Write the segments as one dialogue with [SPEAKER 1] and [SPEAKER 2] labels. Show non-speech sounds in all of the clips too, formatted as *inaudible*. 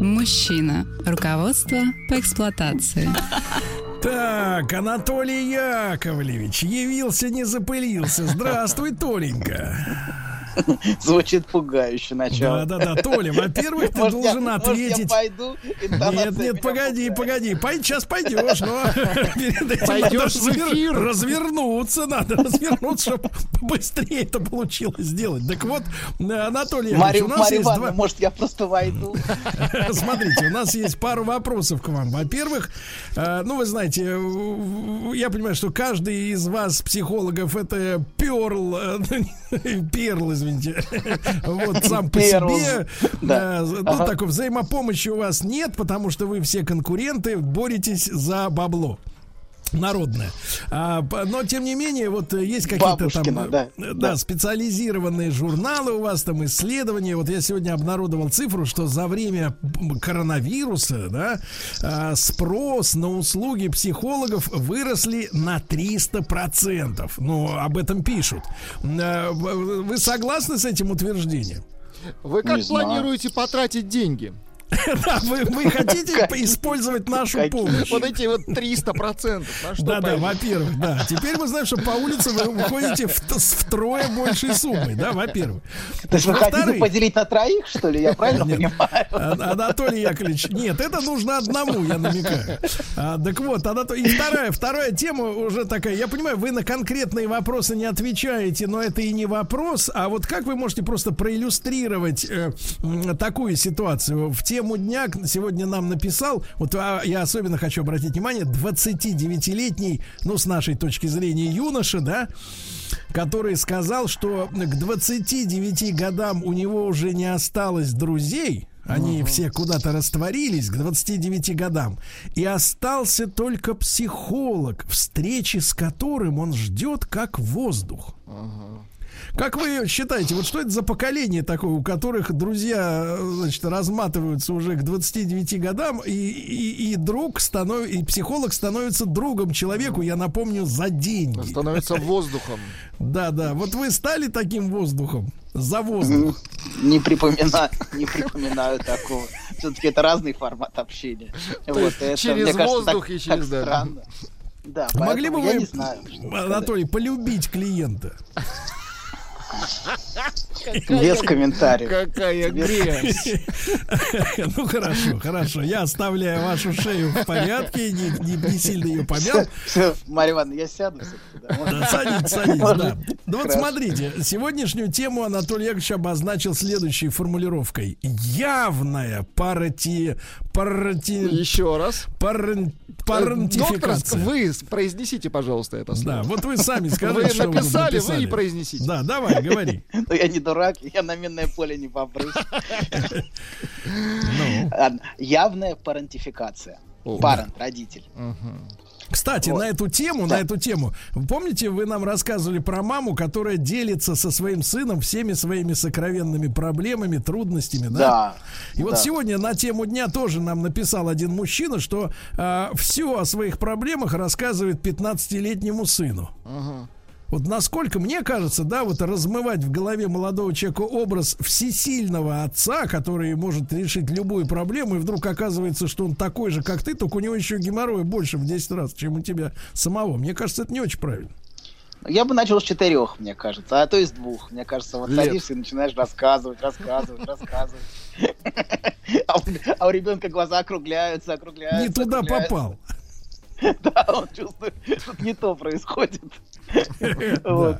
[SPEAKER 1] Мужчина. Руководство по эксплуатации.
[SPEAKER 2] Так, Анатолий Яковлевич явился, не запылился. Здравствуй, Толенька. *laughs*
[SPEAKER 3] Звучит пугающе начало.
[SPEAKER 2] Да-да-да, Толя, во-первых, ты
[SPEAKER 3] Может, я-
[SPEAKER 2] должен
[SPEAKER 3] может, я
[SPEAKER 2] ответить...
[SPEAKER 3] пойду?
[SPEAKER 2] Нет, нет, погоди, погоди. Пой, сейчас пойдешь, но *laughs* перед этим
[SPEAKER 4] Пойдешь
[SPEAKER 2] надо
[SPEAKER 4] в
[SPEAKER 2] развер-
[SPEAKER 4] эфир.
[SPEAKER 2] развернуться, надо развернуться, чтобы быстрее это получилось сделать. Так вот, Анатолий у нас есть два...
[SPEAKER 3] может, я просто войду? *laughs*
[SPEAKER 2] Смотрите, у нас есть пару вопросов к вам. Во-первых, э, ну, вы знаете, э, я понимаю, что каждый из вас, психологов, это перл, э, перл, извините, *laughs* вот сам по себе. Э, Ну, такой взаимопомощи у вас нет, потому что вы все конкуренты, боретесь за бабло народное. А, но тем не менее, вот э, есть какие-то там э,
[SPEAKER 3] да.
[SPEAKER 2] да,
[SPEAKER 3] Да.
[SPEAKER 2] специализированные журналы у вас там исследования. Вот я сегодня обнародовал цифру, что за время коронавируса, да, а, спрос на услуги психологов выросли на 300%. Ну, об этом пишут. Э, Вы согласны с этим утверждением?
[SPEAKER 4] Вы как
[SPEAKER 3] Не знаю.
[SPEAKER 4] планируете потратить деньги? *laughs*
[SPEAKER 2] Да, вы, вы хотите использовать нашу помощь?
[SPEAKER 4] Вот эти вот 300 процентов.
[SPEAKER 2] Да, да, во-первых, да. Теперь мы знаем, что по улице вы выходите с втрое большей суммой, да, во-первых.
[SPEAKER 3] То есть вы хотите поделить на троих, что ли? Я правильно понимаю?
[SPEAKER 2] А- Анатолий Яковлевич, нет, это нужно одному, я намекаю. А, так вот, и вторая, вторая тема уже такая. Я понимаю, вы на конкретные вопросы не отвечаете, но это и не вопрос. А вот как вы можете просто проиллюстрировать э, такую ситуацию? В тему дня сегодня нам написал, вот а, я особенно хочу обратить внимание, 29-летний, ну, с нашей точки зрения, юноша, да, который сказал, что к 29 годам у него уже не осталось друзей. Они все куда-то растворились к 29 годам. И остался только психолог, встречи с которым он ждет как воздух. Как вы считаете, вот что это за поколение такое, у которых друзья, э, значит, разматываются уже к 29 годам, и, и, и друг станов... и психолог становится другом человеку, я напомню, за деньги.
[SPEAKER 4] Становится воздухом.
[SPEAKER 2] Да, да. Вот вы стали таким воздухом. За воздух.
[SPEAKER 3] Не припоминаю, не припоминаю такого. Все-таки это разный формат общения. Вот, это,
[SPEAKER 4] через
[SPEAKER 3] мне кажется,
[SPEAKER 4] воздух
[SPEAKER 3] так-
[SPEAKER 4] и через
[SPEAKER 3] так
[SPEAKER 4] да.
[SPEAKER 3] странно. Да,
[SPEAKER 2] Могли бы вы. Анатолий, полюбить клиента?
[SPEAKER 3] Без комментариев.
[SPEAKER 4] Какая грязь. *laughs*
[SPEAKER 2] Ну хорошо, хорошо. Я оставляю вашу шею в порядке, не, не- не сильно ее помял.
[SPEAKER 3] Марья Ивановна, я сяду. да, можно?
[SPEAKER 2] Да, садитесь, садитесь,
[SPEAKER 3] Может,
[SPEAKER 2] да. Ну вот смотрите, сегодняшнюю тему Анатолий Яковлевич обозначил следующей формулировкой. Явная парати... парати...
[SPEAKER 4] Еще раз.
[SPEAKER 2] парен-
[SPEAKER 4] Доктор, вы произнесите, пожалуйста, это слово.
[SPEAKER 2] Да, вот вы сами
[SPEAKER 4] Вы
[SPEAKER 2] скажите, что
[SPEAKER 4] написали,
[SPEAKER 2] вы
[SPEAKER 4] вы и произнесите.
[SPEAKER 2] Да, давай, говори. *laughs*
[SPEAKER 3] Ну, я не дурак, я на минное поле не попрусь.
[SPEAKER 2] Ну.
[SPEAKER 3] Ладно. Явная парентификация. Парент, родитель.
[SPEAKER 2] Кстати,
[SPEAKER 3] Вот.
[SPEAKER 2] на эту тему,
[SPEAKER 3] Да.
[SPEAKER 2] на эту тему, помните, вы нам рассказывали про маму, которая делится со своим сыном всеми своими сокровенными проблемами, трудностями, да?
[SPEAKER 3] Да.
[SPEAKER 2] И вот
[SPEAKER 3] да.
[SPEAKER 2] сегодня на тему дня тоже нам написал один мужчина, что все о своих проблемах рассказывает 15-летнему сыну. Вот насколько, мне кажется, да, вот размывать в голове молодого человека образ всесильного отца, который может решить любую проблему, и вдруг оказывается, что он такой же, как ты, только у него еще геморроя больше в 10 раз, чем у тебя самого. Мне кажется, это не очень правильно.
[SPEAKER 3] Я бы начал с четырех, мне кажется, а то и с двух. Мне кажется, вот
[SPEAKER 4] Лет.
[SPEAKER 3] садишься и начинаешь рассказывать, рассказывать, рассказывать. *laughs* А у- А ребенка глаза округляются, округляются.
[SPEAKER 2] Не туда попал. *laughs*
[SPEAKER 3] Да, он чувствует, тут не то происходит. *laughs* Вот.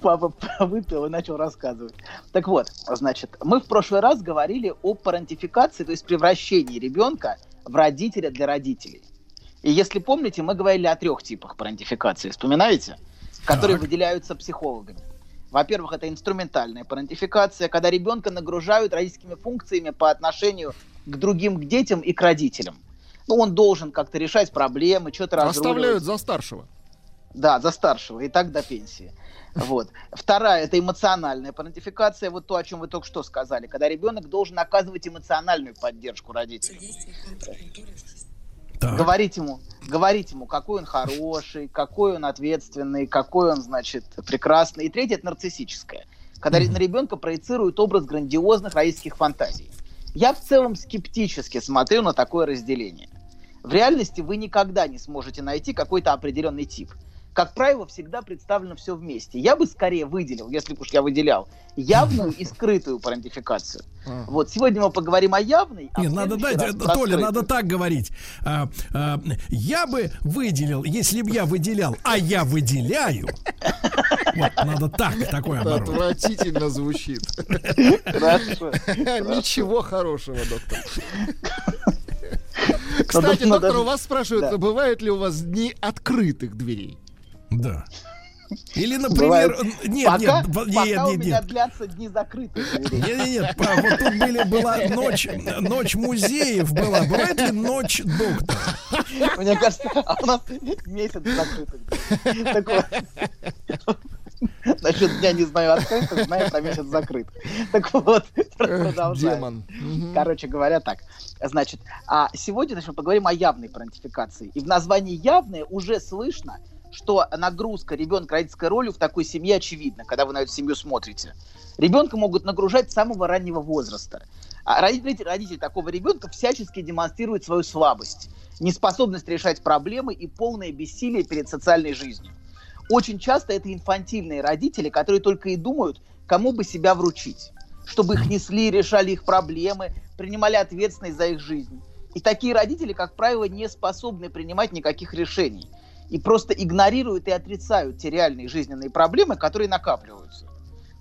[SPEAKER 3] Папа выпил и начал рассказывать. Так вот, значит, мы в прошлый раз говорили о парентификации, то есть превращении ребенка в родителя для родителей. И если помните, мы говорили о трех типах парентификации, вспоминаете? Которые
[SPEAKER 2] Так.
[SPEAKER 3] выделяются психологами. Во-первых, это инструментальная парентификация, когда ребенка нагружают родительскими функциями по отношению к другим к детям и к родителям. Ну, он должен как-то решать проблемы, что-то разруливать.
[SPEAKER 4] Оставляют за старшего.
[SPEAKER 3] Да, за старшего, и так до пенсии. Вот. Вторая – это эмоциональная парентификация, вот то, о чем вы только что сказали, когда ребенок должен оказывать эмоциональную поддержку родителей.
[SPEAKER 2] Так.
[SPEAKER 3] Говорить ему, говорить ему, какой он хороший, какой он ответственный, какой он, значит, прекрасный. И третье – это нарциссическое, когда на ребенка проецирует образ грандиозных родительских фантазий. Я в целом скептически смотрю на такое разделение. В реальности вы никогда не сможете найти какой-то определенный тип. Как правило, всегда представлено все вместе. Я бы скорее выделил, если уж я выделял, явную и скрытую парентификацию.
[SPEAKER 4] А.
[SPEAKER 3] Вот сегодня мы поговорим о явной. А
[SPEAKER 2] Не,
[SPEAKER 3] в
[SPEAKER 2] надо дать,
[SPEAKER 3] раз
[SPEAKER 2] Толя,
[SPEAKER 3] скрытую.
[SPEAKER 2] надо так говорить. А, а, я бы выделил, если бы я выделял, а я выделяю. Вот, надо так, такой оборот.
[SPEAKER 4] отвратительно звучит.
[SPEAKER 3] Хорошо. *laughs*
[SPEAKER 4] Ничего хорошего, доктор.
[SPEAKER 3] Надо-
[SPEAKER 4] Кстати,
[SPEAKER 3] надо-
[SPEAKER 4] доктор, у вас спрашивают,
[SPEAKER 3] Да.
[SPEAKER 4] бывают ли у вас дни открытых дверей?
[SPEAKER 2] Да. Или, например,
[SPEAKER 3] Бывает.
[SPEAKER 2] нет,
[SPEAKER 3] пока,
[SPEAKER 2] нет,
[SPEAKER 3] пока
[SPEAKER 2] нет,
[SPEAKER 3] у
[SPEAKER 2] нет,
[SPEAKER 3] меня
[SPEAKER 2] нет.
[SPEAKER 3] длятся дни закрытых дверей.
[SPEAKER 2] Нет, нет, нет, вот тут были, была ночь, ночь музеев была. Бывает ли ночь доктора?
[SPEAKER 3] Мне кажется, а у нас месяц закрытых. Так вот. *laughs* Насчет дня не знаю открытых, знаю про месяц закрытых. Так вот, *laughs* продолжаем.
[SPEAKER 4] Демон.
[SPEAKER 3] Короче говоря, так. Значит, а сегодня значит, мы поговорим о явной парентификации. И в названии «явная» уже слышно, что нагрузка ребенка родительской ролью в такой семье очевидна, когда вы на эту семью смотрите. Ребенка могут нагружать с самого раннего возраста. А родители, родители такого ребенка всячески демонстрируют свою слабость, неспособность решать проблемы и полное бессилие перед социальной жизнью. Очень часто это инфантильные родители, которые только и думают, кому бы себя вручить, чтобы их несли, решали их проблемы, принимали ответственность за их жизнь. И такие родители, как правило, не способны принимать никаких решений и просто игнорируют и отрицают те реальные жизненные проблемы, которые накапливаются.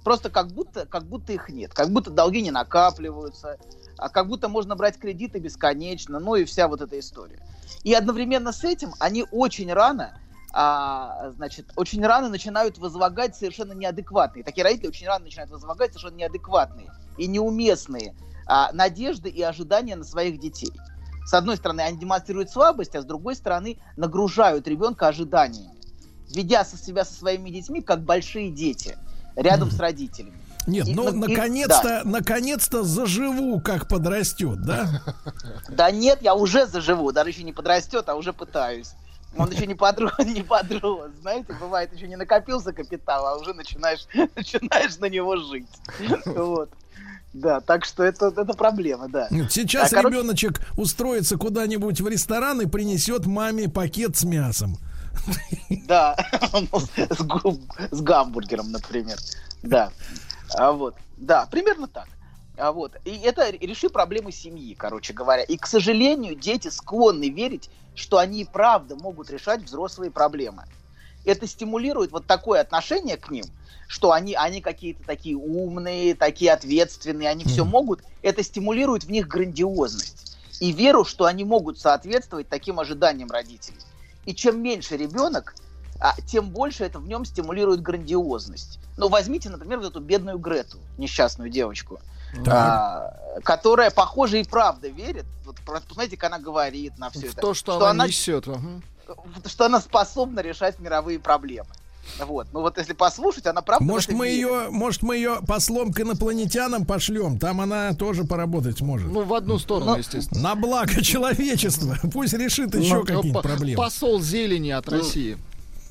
[SPEAKER 3] Просто как будто, как будто их нет, как будто долги не накапливаются, а как будто можно брать кредиты бесконечно, ну и вся вот эта история. И одновременно с этим они очень рано, а, значит, очень рано начинают возлагать совершенно неадекватные, такие родители очень рано начинают возлагать совершенно неадекватные и неуместные а, надежды и ожидания на своих детей. С одной стороны, они демонстрируют слабость, а с другой стороны, нагружают ребенка ожиданиями, ведя со себя со своими детьми как большие дети рядом с родителями.
[SPEAKER 2] Нет,
[SPEAKER 3] И-
[SPEAKER 2] ну,
[SPEAKER 3] и-
[SPEAKER 2] наконец-то, наконец-то заживу, как подрастет, да?
[SPEAKER 3] Да нет, я уже заживу, даже еще не подрастет, а уже пытаюсь. Он еще не подрос, *laughs* не подрос, знаете, бывает, еще не накопился капитал, а уже начинаешь, *laughs* начинаешь на него жить. Вот. Да, так что это, это проблема, да.
[SPEAKER 2] Нет, Сейчас
[SPEAKER 3] А, короче-
[SPEAKER 2] ребеночек устроится куда-нибудь в ресторан и принесет маме пакет с мясом. *laughs*
[SPEAKER 3] Да, с гамбургером, например. Да. А вот. Да, примерно так. А вот. И это реши проблемы семьи, короче говоря. И, к сожалению, дети склонны верить, что они и правда могут решать взрослые проблемы. Это стимулирует вот такое отношение к ним, что они, они какие-то такие умные, такие ответственные, они все могут. Это стимулирует в них грандиозность и веру, что они могут соответствовать таким ожиданиям родителей. И чем меньше ребенок, а, тем больше это в нем стимулирует грандиозность. Ну, возьмите, например, вот эту бедную Грету, несчастную девочку, а, которая, похоже, и правда верит. Вот посмотрите, как она говорит на все
[SPEAKER 4] В
[SPEAKER 3] это.
[SPEAKER 4] то, что, она, несет. ага.
[SPEAKER 3] что она способна решать мировые проблемы. Вот. Ну вот если послушать, она правда.
[SPEAKER 2] Может, мы
[SPEAKER 3] верит.
[SPEAKER 2] ее, может, мы ее послом к инопланетянам пошлем. Там она тоже поработать сможет.
[SPEAKER 4] Ну, в одну сторону,
[SPEAKER 3] Ну,
[SPEAKER 4] естественно.
[SPEAKER 2] На благо *laughs* человечества. Пусть решит еще
[SPEAKER 4] Ну,
[SPEAKER 2] какие-нибудь
[SPEAKER 4] по-
[SPEAKER 2] проблемы.
[SPEAKER 4] Посол зелени от
[SPEAKER 3] Ну,
[SPEAKER 4] России.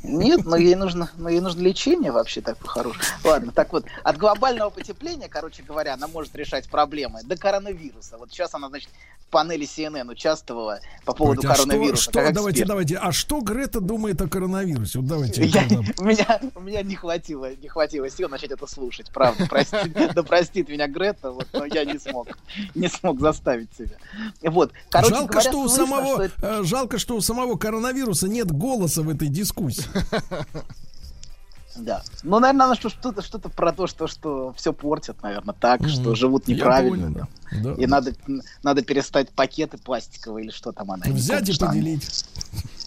[SPEAKER 3] Нет, но ей нужно, но ей нужно лечение вообще так по-хорошему. Ладно, так вот, от глобального потепления, короче говоря, она может решать проблемы до коронавируса. Вот сейчас она, значит, в панели CNN участвовала по поводу
[SPEAKER 2] Давайте, а что-
[SPEAKER 3] коронавируса.
[SPEAKER 2] что,
[SPEAKER 3] как
[SPEAKER 2] давайте, давайте. А что Грета думает о коронавирусе? Вот давайте.
[SPEAKER 3] Я- *laughs* меня, у меня не хватило, не хватило сил начать это слушать, правда. Прости, *laughs* да простит меня Грета, вот, но я не смог, не смог заставить себя. Вот, короче
[SPEAKER 2] жалко,
[SPEAKER 3] говоря,
[SPEAKER 2] что у
[SPEAKER 3] слышно,
[SPEAKER 2] самого,
[SPEAKER 3] что это-
[SPEAKER 2] э, жалко, что у самого коронавируса нет голоса в этой дискуссии.
[SPEAKER 3] Да. Ну, наверное, что- что-то, что-то про то, что, что все портят, наверное, так, что
[SPEAKER 2] Мгм.
[SPEAKER 3] живут неправильно.
[SPEAKER 2] понял,
[SPEAKER 3] да.
[SPEAKER 2] да.
[SPEAKER 3] И надо, надо перестать пакеты пластиковые или что там она.
[SPEAKER 2] Взять и
[SPEAKER 3] что она-
[SPEAKER 2] поделить.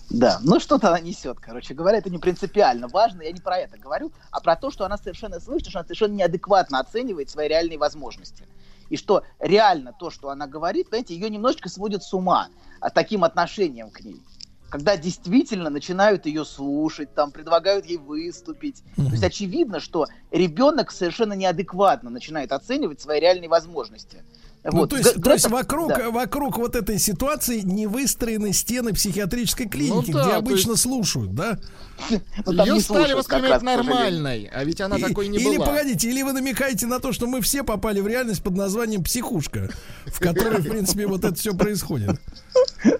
[SPEAKER 3] Да, ну что-то она несет, короче говоря, это не принципиально важно, я не про это говорю, а про то, что она совершенно слышит, что она совершенно неадекватно оценивает свои реальные возможности. и что реально то, что она говорит, знаете, ее немножечко сводит с ума а, таким отношением к ней когда действительно начинают ее слушать, там предлагают ей выступить. Mm-hmm. То есть очевидно, что ребенок совершенно неадекватно начинает оценивать свои реальные возможности.
[SPEAKER 2] Ну, вот. то есть, Г- то есть вокруг, да. вокруг вот этой ситуации не выстроены стены психиатрической ну клиники, ну, да, где обычно есть... слушают, да?
[SPEAKER 4] Ну, Ее стали воспринимать нормальной, а ведь она и, такой не
[SPEAKER 2] или,
[SPEAKER 4] была.
[SPEAKER 2] Или погодите, или вы намекаете на то, что мы все попали в реальность под названием психушка, в которой, в принципе, вот это все происходит. *laughs*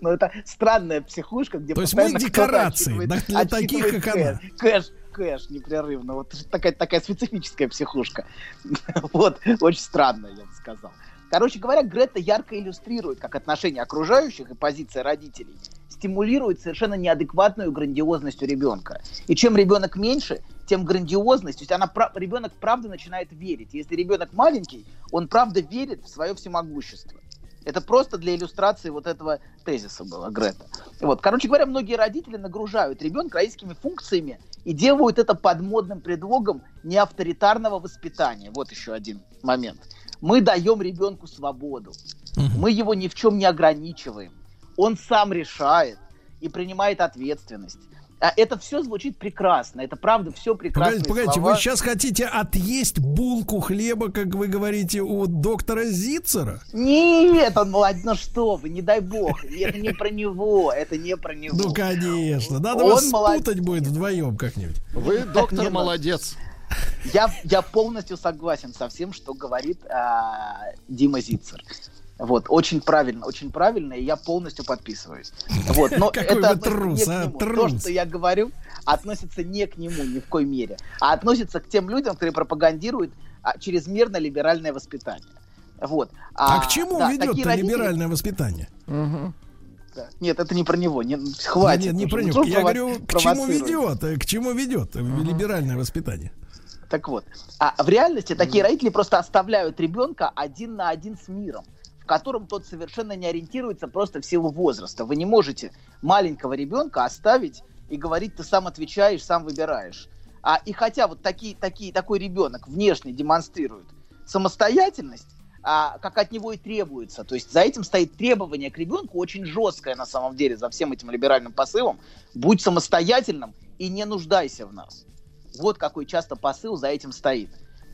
[SPEAKER 3] Ну, это странная психушка, где
[SPEAKER 2] То есть мы декорации для таких, как она.
[SPEAKER 3] Кэш, кэш непрерывно. Вот такая, такая специфическая психушка. *laughs* Вот, очень странно, я бы сказал. Короче говоря, Грета ярко иллюстрирует, как отношение окружающих и позиция родителей стимулирует совершенно неадекватную грандиозность у ребенка. И чем ребенок меньше, тем грандиозность, то есть она, ребенок правда начинает верить. Если ребенок маленький, он правда верит в свое всемогущество. Это просто для иллюстрации вот этого тезиса было, Грета. Вот. Короче говоря, многие родители нагружают ребенка родительскими функциями и делают это под модным предлогом неавторитарного воспитания. Вот еще один момент. Мы даем ребенку свободу. Мы его ни в чем не ограничиваем. Он сам решает и принимает ответственность. А это все звучит прекрасно. Это правда все прекрасно.
[SPEAKER 2] Погодите, погодите, вы сейчас хотите отъесть булку хлеба, как вы говорите, у доктора Зицера?
[SPEAKER 3] Нет, он молодец. Ну что вы, не дай бог. Это не про него. Это не про него.
[SPEAKER 2] Ну, конечно. Надо он вас молод... спутать будет вдвоем как-нибудь.
[SPEAKER 4] Вы доктор молодец.
[SPEAKER 3] Я, я полностью согласен со всем, что говорит а, Дима Зицер. Вот, очень правильно, очень правильно, и я полностью подписываюсь. Вот, но *laughs*
[SPEAKER 2] Какой
[SPEAKER 3] это
[SPEAKER 2] трус, а,
[SPEAKER 3] нему. Трус. То, что я говорю, относится не к нему ни в коей мере, а относится к тем людям, которые пропагандируют а, чрезмерно либеральное воспитание. Вот.
[SPEAKER 2] А, а к чему да, ведет родители... либеральное воспитание?
[SPEAKER 3] Угу. Нет, это не про него. Не, хватит.
[SPEAKER 2] Нет, не про него. Я говорю, к чему ведет? К чему ведет uh либеральное воспитание?
[SPEAKER 3] Так вот, а в реальности такие родители просто оставляют ребенка один на один с миром котором тот совершенно не ориентируется просто в силу возраста. Вы не можете маленького ребенка оставить и говорить, ты сам отвечаешь, сам выбираешь. А, и хотя вот такие, такие, такой ребенок внешне демонстрирует самостоятельность, а, как от него и требуется. То есть за этим стоит требование к ребенку очень жесткое на самом деле, за всем этим либеральным посылом. Будь самостоятельным и не нуждайся в нас. Вот какой часто посыл за этим стоит.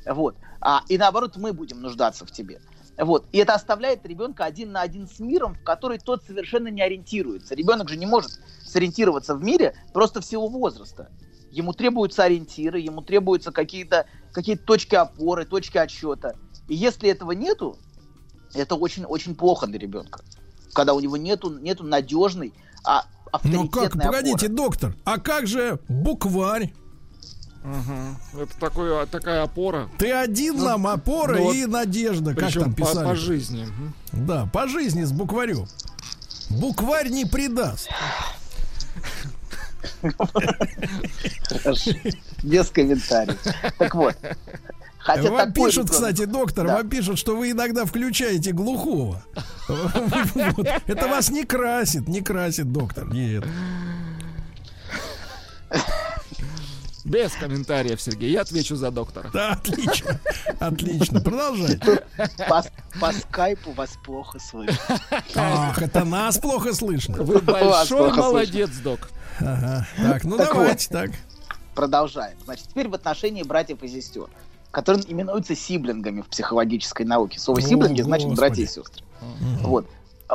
[SPEAKER 3] Вот. А, и наоборот, мы будем нуждаться в тебе. Вот. И это оставляет ребенка один на один с миром, в который тот совершенно не ориентируется. Ребенок же не может сориентироваться в мире просто в силу возраста. Ему требуются ориентиры, ему требуются какие-то какие точки опоры, точки отсчета. И если этого нету, это очень-очень плохо для ребенка. Когда у него нету, нету надежной, а,
[SPEAKER 2] Ну как, погодите, опоры. доктор, а как же букварь?
[SPEAKER 4] Угу. Это такой, такая опора.
[SPEAKER 2] Ты один ну, нам опора ну, и надежда, как там писали.
[SPEAKER 4] По, по жизни.
[SPEAKER 2] Да, по жизни с букварем. Букварь не предаст.
[SPEAKER 3] Без комментариев. Так вот.
[SPEAKER 2] Хотя вам пишут, кстати, доктор, да. вам пишут, что вы иногда включаете глухого. *laughs* Это вас не красит, не красит, доктор. Нет.
[SPEAKER 4] Без комментариев, Сергей. Я отвечу за доктора.
[SPEAKER 2] Да, отлично. Отлично. Продолжай.
[SPEAKER 3] По, по скайпу вас плохо слышно.
[SPEAKER 2] Ах, это нас плохо слышно.
[SPEAKER 4] Вы большой молодец, слышно. док.
[SPEAKER 2] Ага. Так, ну так давайте вот, так.
[SPEAKER 3] Продолжаем. Значит, теперь в отношении братьев и сестер, которые именуются сиблингами в психологической науке. Слово сиблинги значит братья и сестры. Угу. Вот.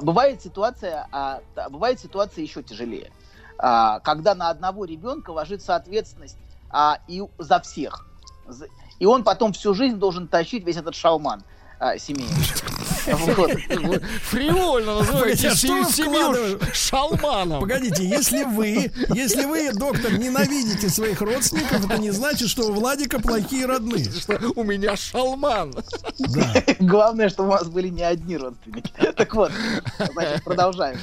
[SPEAKER 3] Бывает ситуация, а, бывает ситуация еще тяжелее. А, когда на одного ребенка ложится ответственность а, и за всех. И он потом всю жизнь должен тащить весь этот шалман а, семейный. *laughs*
[SPEAKER 4] Фривольно называете а семью шалманом.
[SPEAKER 2] Погодите, если вы, если вы, доктор, ненавидите своих родственников, это не значит, что у Владика плохие родные. *laughs* Что
[SPEAKER 4] у меня шалман.
[SPEAKER 3] Да. *laughs* Главное, что у вас были не одни родственники. Так вот, значит, продолжаем.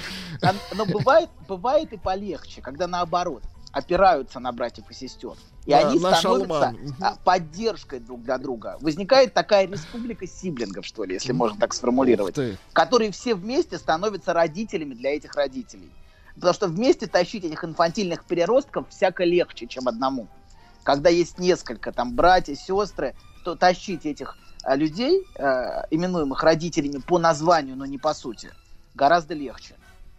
[SPEAKER 3] Но бывает, бывает и полегче, когда наоборот опираются на братьев и сестер. И да, они становятся шалман. поддержкой друг для друга. Возникает такая республика сиблингов, что ли, если можно так сформулировать, которые все вместе становятся родителями для этих родителей. Потому что вместе тащить этих инфантильных переростков всяко легче, чем одному. Когда есть несколько, там, братья, сестры, то тащить этих а, людей, э, именуемых родителями по названию, но не по сути, гораздо легче.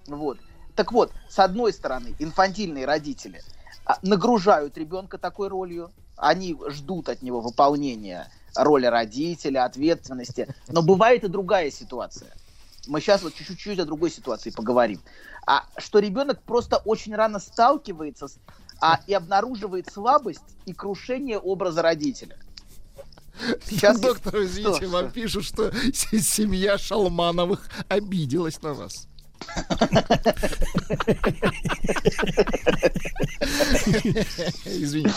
[SPEAKER 3] Вот. Так вот, с одной стороны, инфантильные родители а, нагружают ребенка такой ролью, они ждут от него выполнения роли родителя, ответственности. Но бывает и другая ситуация. Мы сейчас вот чуть-чуть о другой ситуации поговорим. А что ребенок просто очень рано сталкивается с, а, и обнаруживает слабость и крушение образа родителя.
[SPEAKER 4] Сейчас Доктор, извините,
[SPEAKER 3] Что,
[SPEAKER 4] вам
[SPEAKER 3] что?
[SPEAKER 4] пишут, что семья Шалмановых обиделась на вас. Извините.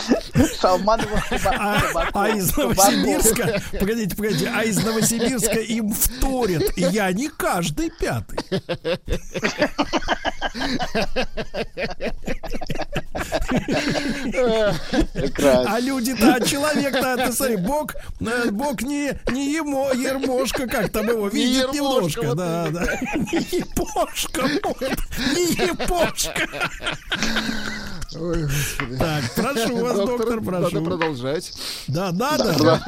[SPEAKER 3] Шалманова
[SPEAKER 2] А, а из Новосибирска, погодите, погодите, а из Новосибирска им вторят. Я не каждый пятый. А люди-то, а человек-то, ты смотри, Бог, э, Бог не, не емо, ермошка, как там его, видит
[SPEAKER 4] Ермошка,
[SPEAKER 2] немножко,
[SPEAKER 4] вот
[SPEAKER 2] да, да. *laughs* Не епошка, не епошка.
[SPEAKER 4] Ой.
[SPEAKER 2] Так, прошу вас, доктор,
[SPEAKER 4] надо
[SPEAKER 2] прошу.
[SPEAKER 4] продолжать.
[SPEAKER 2] Да, надо.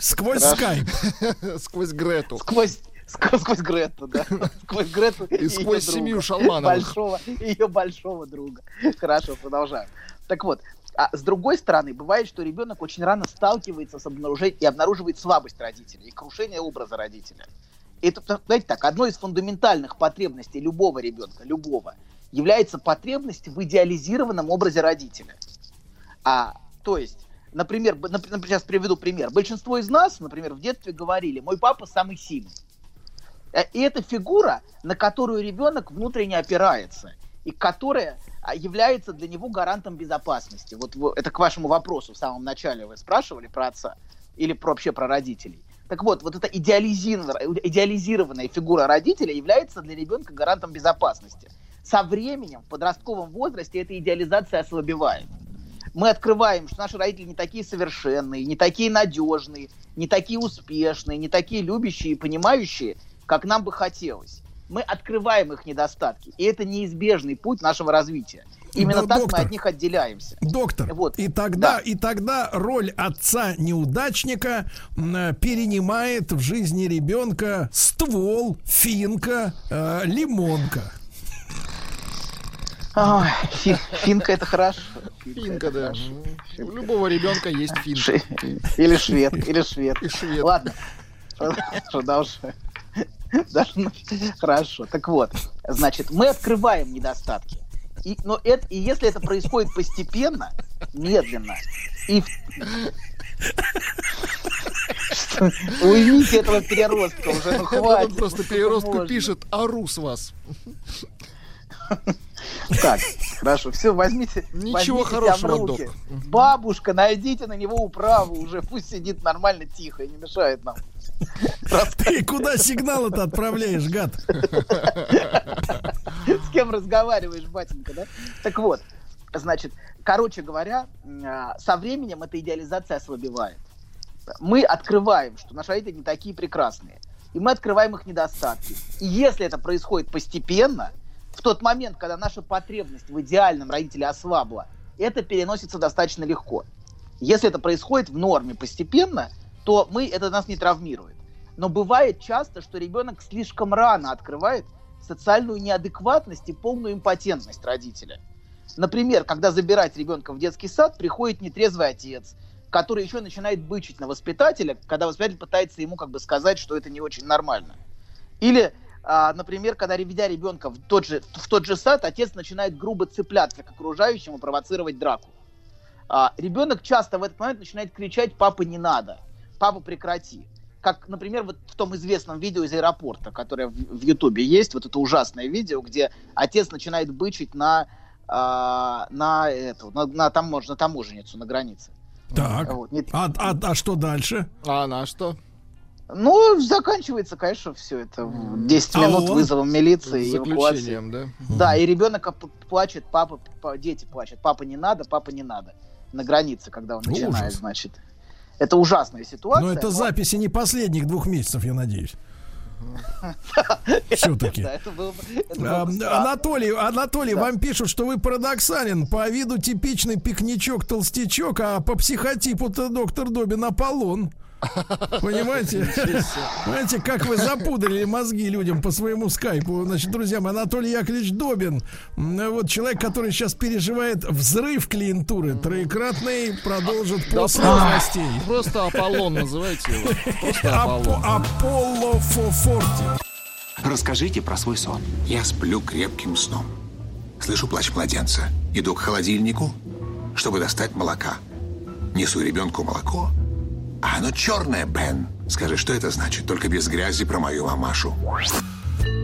[SPEAKER 2] Сквозь скайп. *laughs*
[SPEAKER 4] Сквозь Грету.
[SPEAKER 3] Сквозь сквозь, сквозь Грету, да. *laughs* Сквозь Грету
[SPEAKER 4] И
[SPEAKER 3] её
[SPEAKER 4] сквозь
[SPEAKER 3] друга.
[SPEAKER 4] семью Шалмановых.
[SPEAKER 3] Большого, ее большого друга. Хорошо, продолжаем. Так вот, а с другой стороны, бывает, что ребенок очень рано сталкивается с обнаружением и обнаруживает слабость родителя и крушение образа родителя. Это, знаете так, одной из фундаментальных потребностей любого ребенка, любого, является потребность в идеализированном образе родителя. А, то есть, например, например, сейчас приведу пример. Большинство из нас, например, в детстве говорили, мой папа самый сильный. Э, И это фигура, на которую ребенок внутренне опирается, и которая а, является для него гарантом безопасности. Вот это к вашему вопросу в самом начале вы спрашивали про отца или про, вообще про родителей. Так вот, вот эта идеализированная, фигура родителя является для ребенка гарантом безопасности. Со временем, в подростковом возрасте, эта идеализация ослабевает. Мы открываем, что наши родители не такие совершенные, не такие надежные, не такие успешные, не такие любящие и понимающие, как нам бы хотелось. Мы открываем их недостатки, и это неизбежный путь нашего развития. Именно
[SPEAKER 2] Да,
[SPEAKER 3] так
[SPEAKER 2] доктор.
[SPEAKER 3] мы от них отделяемся.
[SPEAKER 2] Доктор,
[SPEAKER 3] Вот.
[SPEAKER 2] и тогда,
[SPEAKER 3] Да.
[SPEAKER 2] и тогда роль отца неудачника м, э, перенимает в жизни ребенка ствол, финка, э, лимонка.
[SPEAKER 3] Ой, фи- финка это хорошо.
[SPEAKER 4] Финка,
[SPEAKER 3] это
[SPEAKER 4] да.
[SPEAKER 3] хорошо.
[SPEAKER 4] У любого ребенка есть финка.
[SPEAKER 3] Ши- Или швед, или швед.
[SPEAKER 4] И швед.
[SPEAKER 3] Ладно, продолжаем. Даже, Хорошо. Так вот, значит, мы открываем недостатки. И, но это, и если это происходит постепенно, медленно, и... Уймите этого переростка уже, ну
[SPEAKER 4] Он
[SPEAKER 3] хватит.
[SPEAKER 4] просто
[SPEAKER 3] ну, сколько
[SPEAKER 4] переростку пишет, ору с вас.
[SPEAKER 3] Так, хорошо, все, возьмите.
[SPEAKER 4] Ничего хорошего,
[SPEAKER 3] руки.
[SPEAKER 4] док.
[SPEAKER 3] Бабушка, найдите на него управу уже, пусть сидит нормально, тихо и не мешает нам.
[SPEAKER 2] Ты куда сигналы-то отправляешь, гад?
[SPEAKER 3] С кем разговариваешь, батенька, да? Так вот, значит, короче говоря, а, со временем эта идеализация ослабевает. Мы открываем, что наши родители не такие прекрасные. И мы открываем их недостатки. И если это происходит постепенно, в тот момент, когда наша потребность в идеальном родителе ослабла, это переносится достаточно легко. Если это происходит в норме постепенно, то мы, это нас не травмирует. Но бывает часто, что ребенок слишком рано открывает социальную неадекватность и полную импотентность родителя. Например, когда забирать ребенка в детский сад, приходит нетрезвый отец, который еще начинает бычить на воспитателя, когда воспитатель пытается ему как бы сказать, что это не очень нормально. Или, например, когда ведя ребенка в тот, же, в тот же сад, отец начинает грубо цепляться к окружающему, провоцировать драку. А, ребенок часто в этот момент начинает кричать «папа, не надо», «папа, прекрати». Как, например, вот в том известном видео из аэропорта, которое в Ютубе есть, вот это ужасное видео, где отец начинает бычить на, а, на, эту, на, на, тамож- на таможенницу на границе.
[SPEAKER 2] Так.
[SPEAKER 3] Вот, не-
[SPEAKER 2] А, а, а что дальше?
[SPEAKER 4] А она что?
[SPEAKER 3] Ну, заканчивается, конечно, все это в 10
[SPEAKER 2] А
[SPEAKER 3] минут
[SPEAKER 2] он?
[SPEAKER 3] вызовом милиции,
[SPEAKER 4] С
[SPEAKER 3] эвакуации.
[SPEAKER 4] да?
[SPEAKER 3] Да, и ребенок плачет, папа, па- дети плачут, папа не надо, папа не надо. На границе, когда он начинает,
[SPEAKER 2] Ужас.
[SPEAKER 3] значит. Это ужасная ситуация.
[SPEAKER 2] Но это
[SPEAKER 3] но-
[SPEAKER 2] записи не последних двух месяцев, я надеюсь. *laughs* Все-таки. Анатолий, Анатолий, вам пишут, что вы парадоксален. По виду типичный пикничок, толстячок, а по психотипу-то доктор Добин Аполлон. *laughs* Понимаете? Понимаете, как вы запудрили мозги людям по своему скайпу. Значит, друзья мои, Анатолий Яковлевич Добин, вот человек, который сейчас переживает взрыв клиентуры, троекратный, продолжит
[SPEAKER 4] Да
[SPEAKER 2] после
[SPEAKER 4] просто-
[SPEAKER 2] новостей.
[SPEAKER 4] Просто Аполлон называйте его. Просто
[SPEAKER 2] Апо-
[SPEAKER 4] Аполлон.
[SPEAKER 2] Аполло Фофорти.
[SPEAKER 5] Расскажите про свой сон.
[SPEAKER 6] Я сплю крепким сном. Слышу плач младенца. Иду к холодильнику, чтобы достать молока. Несу ребенку молоко. А оно черное, Бен. Скажи, что это значит? Только без грязи про мою мамашу.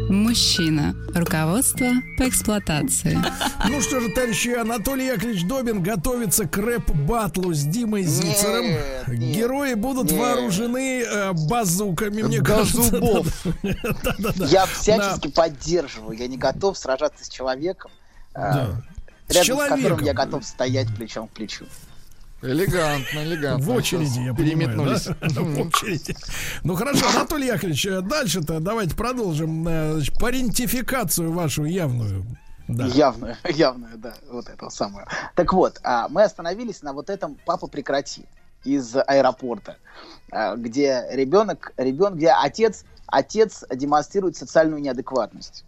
[SPEAKER 1] Мужчина. Руководство по эксплуатации. *laughs*
[SPEAKER 2] Ну что же, товарищи, Анатолий Яковлевич Добин готовится к рэп-батлу с Димой Зицером.
[SPEAKER 3] нет,
[SPEAKER 2] Герои будут
[SPEAKER 3] нет.
[SPEAKER 2] вооружены э, базуками, мне
[SPEAKER 4] До
[SPEAKER 2] кажется. *laughs*
[SPEAKER 4] зубов.
[SPEAKER 2] Да-да-да. *laughs*
[SPEAKER 3] Я всячески поддерживаю. Я не готов сражаться с человеком, э,
[SPEAKER 2] Да. С
[SPEAKER 3] рядом с которым
[SPEAKER 2] человеком.
[SPEAKER 3] я готов стоять плечом к плечу.
[SPEAKER 4] Элегантно, элегантно.
[SPEAKER 2] В очереди, я понимаю, да? *laughs* В очереди. Ну хорошо, Анатолий Яковлевич, э, дальше-то давайте продолжим э, значит, парентификацию вашу явную. Да.
[SPEAKER 3] Явную, *laughs* явную, да, вот этого самого. Так вот, а, мы остановились на вот этом «Папа, прекрати» из аэропорта, а, где ребенок, ребенок, где отец, отец демонстрирует социальную неадекватность.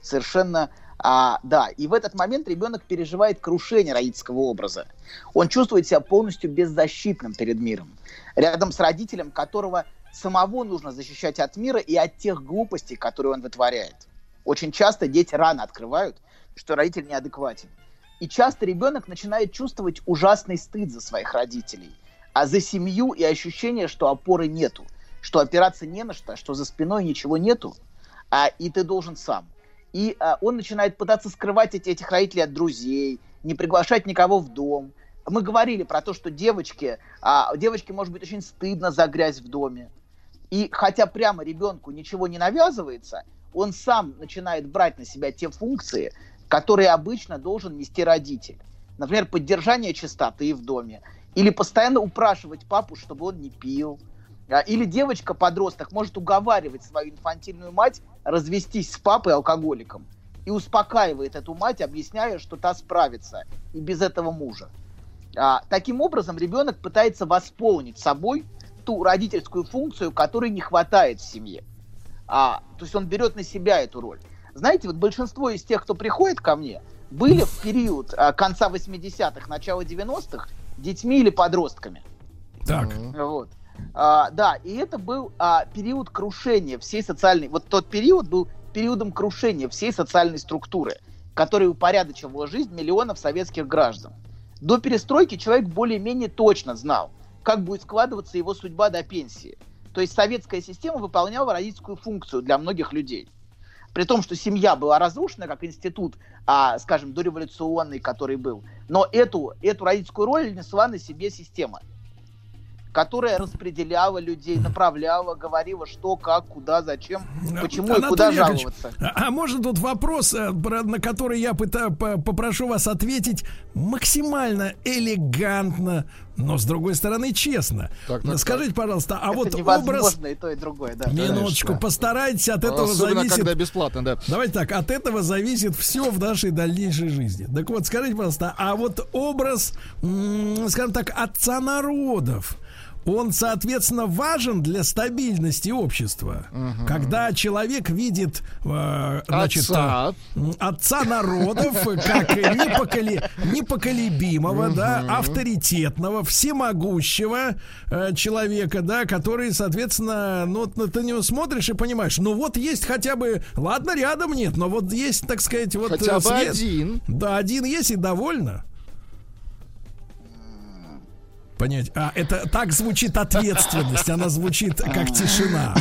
[SPEAKER 3] Совершенно, а, да, и в этот момент ребенок переживает крушение родительского образа. Он чувствует себя полностью беззащитным перед миром. Рядом с родителем, которого самого нужно защищать от мира и от тех глупостей, которые он вытворяет. Очень часто дети рано открывают, что родитель неадекватен. И часто ребенок начинает чувствовать ужасный стыд за своих родителей, а за семью и ощущение, что опоры нету, что опираться не на что, что за спиной ничего нету, а, и ты должен сам. И а, он начинает пытаться скрывать эти, этих родителей от друзей, не приглашать никого в дом. Мы говорили про то, что девочке, а, девочке может быть очень стыдно за грязь в доме. И хотя прямо ребенку ничего не навязывается, он сам начинает брать на себя те функции, которые обычно должен нести родитель. Например, поддержание чистоты в доме. Или постоянно упрашивать папу, чтобы он не пил. А, Или девочка-подросток может уговаривать свою инфантильную мать развестись с папой-алкоголиком. И успокаивает эту мать, объясняя, что та справится и без этого мужа. А, таким образом, ребенок пытается восполнить собой ту родительскую функцию, которой не хватает в семье. А, то есть он берет на себя эту роль. Знаете, вот большинство из тех, кто приходит ко мне, были в период а, конца 80-х, начала 90-х детьми или подростками.
[SPEAKER 2] Так.
[SPEAKER 3] Вот. А, да, и это был а, период крушения всей социальной... Вот тот период был периодом крушения всей социальной структуры, который упорядочивала жизнь миллионов советских граждан. До перестройки человек более-менее точно знал, как будет складываться его судьба до пенсии. То есть советская система выполняла родительскую функцию для многих людей. При том, что семья была разрушена как институт, а, скажем, дореволюционный, который был. Но эту, эту родительскую роль несла на себе система которая распределяла людей, направляла, говорила, что, как, куда, зачем, почему и
[SPEAKER 2] Анатолий
[SPEAKER 3] куда
[SPEAKER 2] Яковлевич,
[SPEAKER 3] жаловаться.
[SPEAKER 2] А, а может тут вопрос, э, на который я пыта- по- попрошу вас ответить максимально элегантно, но с другой стороны честно.
[SPEAKER 4] Так, так,
[SPEAKER 2] Скажите, пожалуйста, а
[SPEAKER 3] Это
[SPEAKER 2] вот образ...
[SPEAKER 3] и то, и другое, да.
[SPEAKER 2] Минуточку,
[SPEAKER 4] Конечно.
[SPEAKER 2] постарайтесь, от этого
[SPEAKER 4] Особенно,
[SPEAKER 2] зависит...
[SPEAKER 4] когда бесплатно, да.
[SPEAKER 2] Давайте так, от этого зависит все в нашей дальнейшей жизни. Так вот, скажите, пожалуйста, а вот образ, скажем так, отца народов, он, соответственно, важен для стабильности общества. Когда человек видит, э, значит,
[SPEAKER 4] Отца.
[SPEAKER 2] э, отца народов как *laughs* непоколи- непоколебимого, да, авторитетного, всемогущего э, человека, да, который, соответственно, ну, ты него смотришь и понимаешь, ну вот есть хотя бы, ладно, рядом нет, но вот есть, так сказать, вот
[SPEAKER 4] Хотя
[SPEAKER 2] э,
[SPEAKER 4] бы
[SPEAKER 2] свет.
[SPEAKER 4] один.
[SPEAKER 2] Да, один есть и довольно. Понять. А, это так звучит ответственность, она звучит как тишина.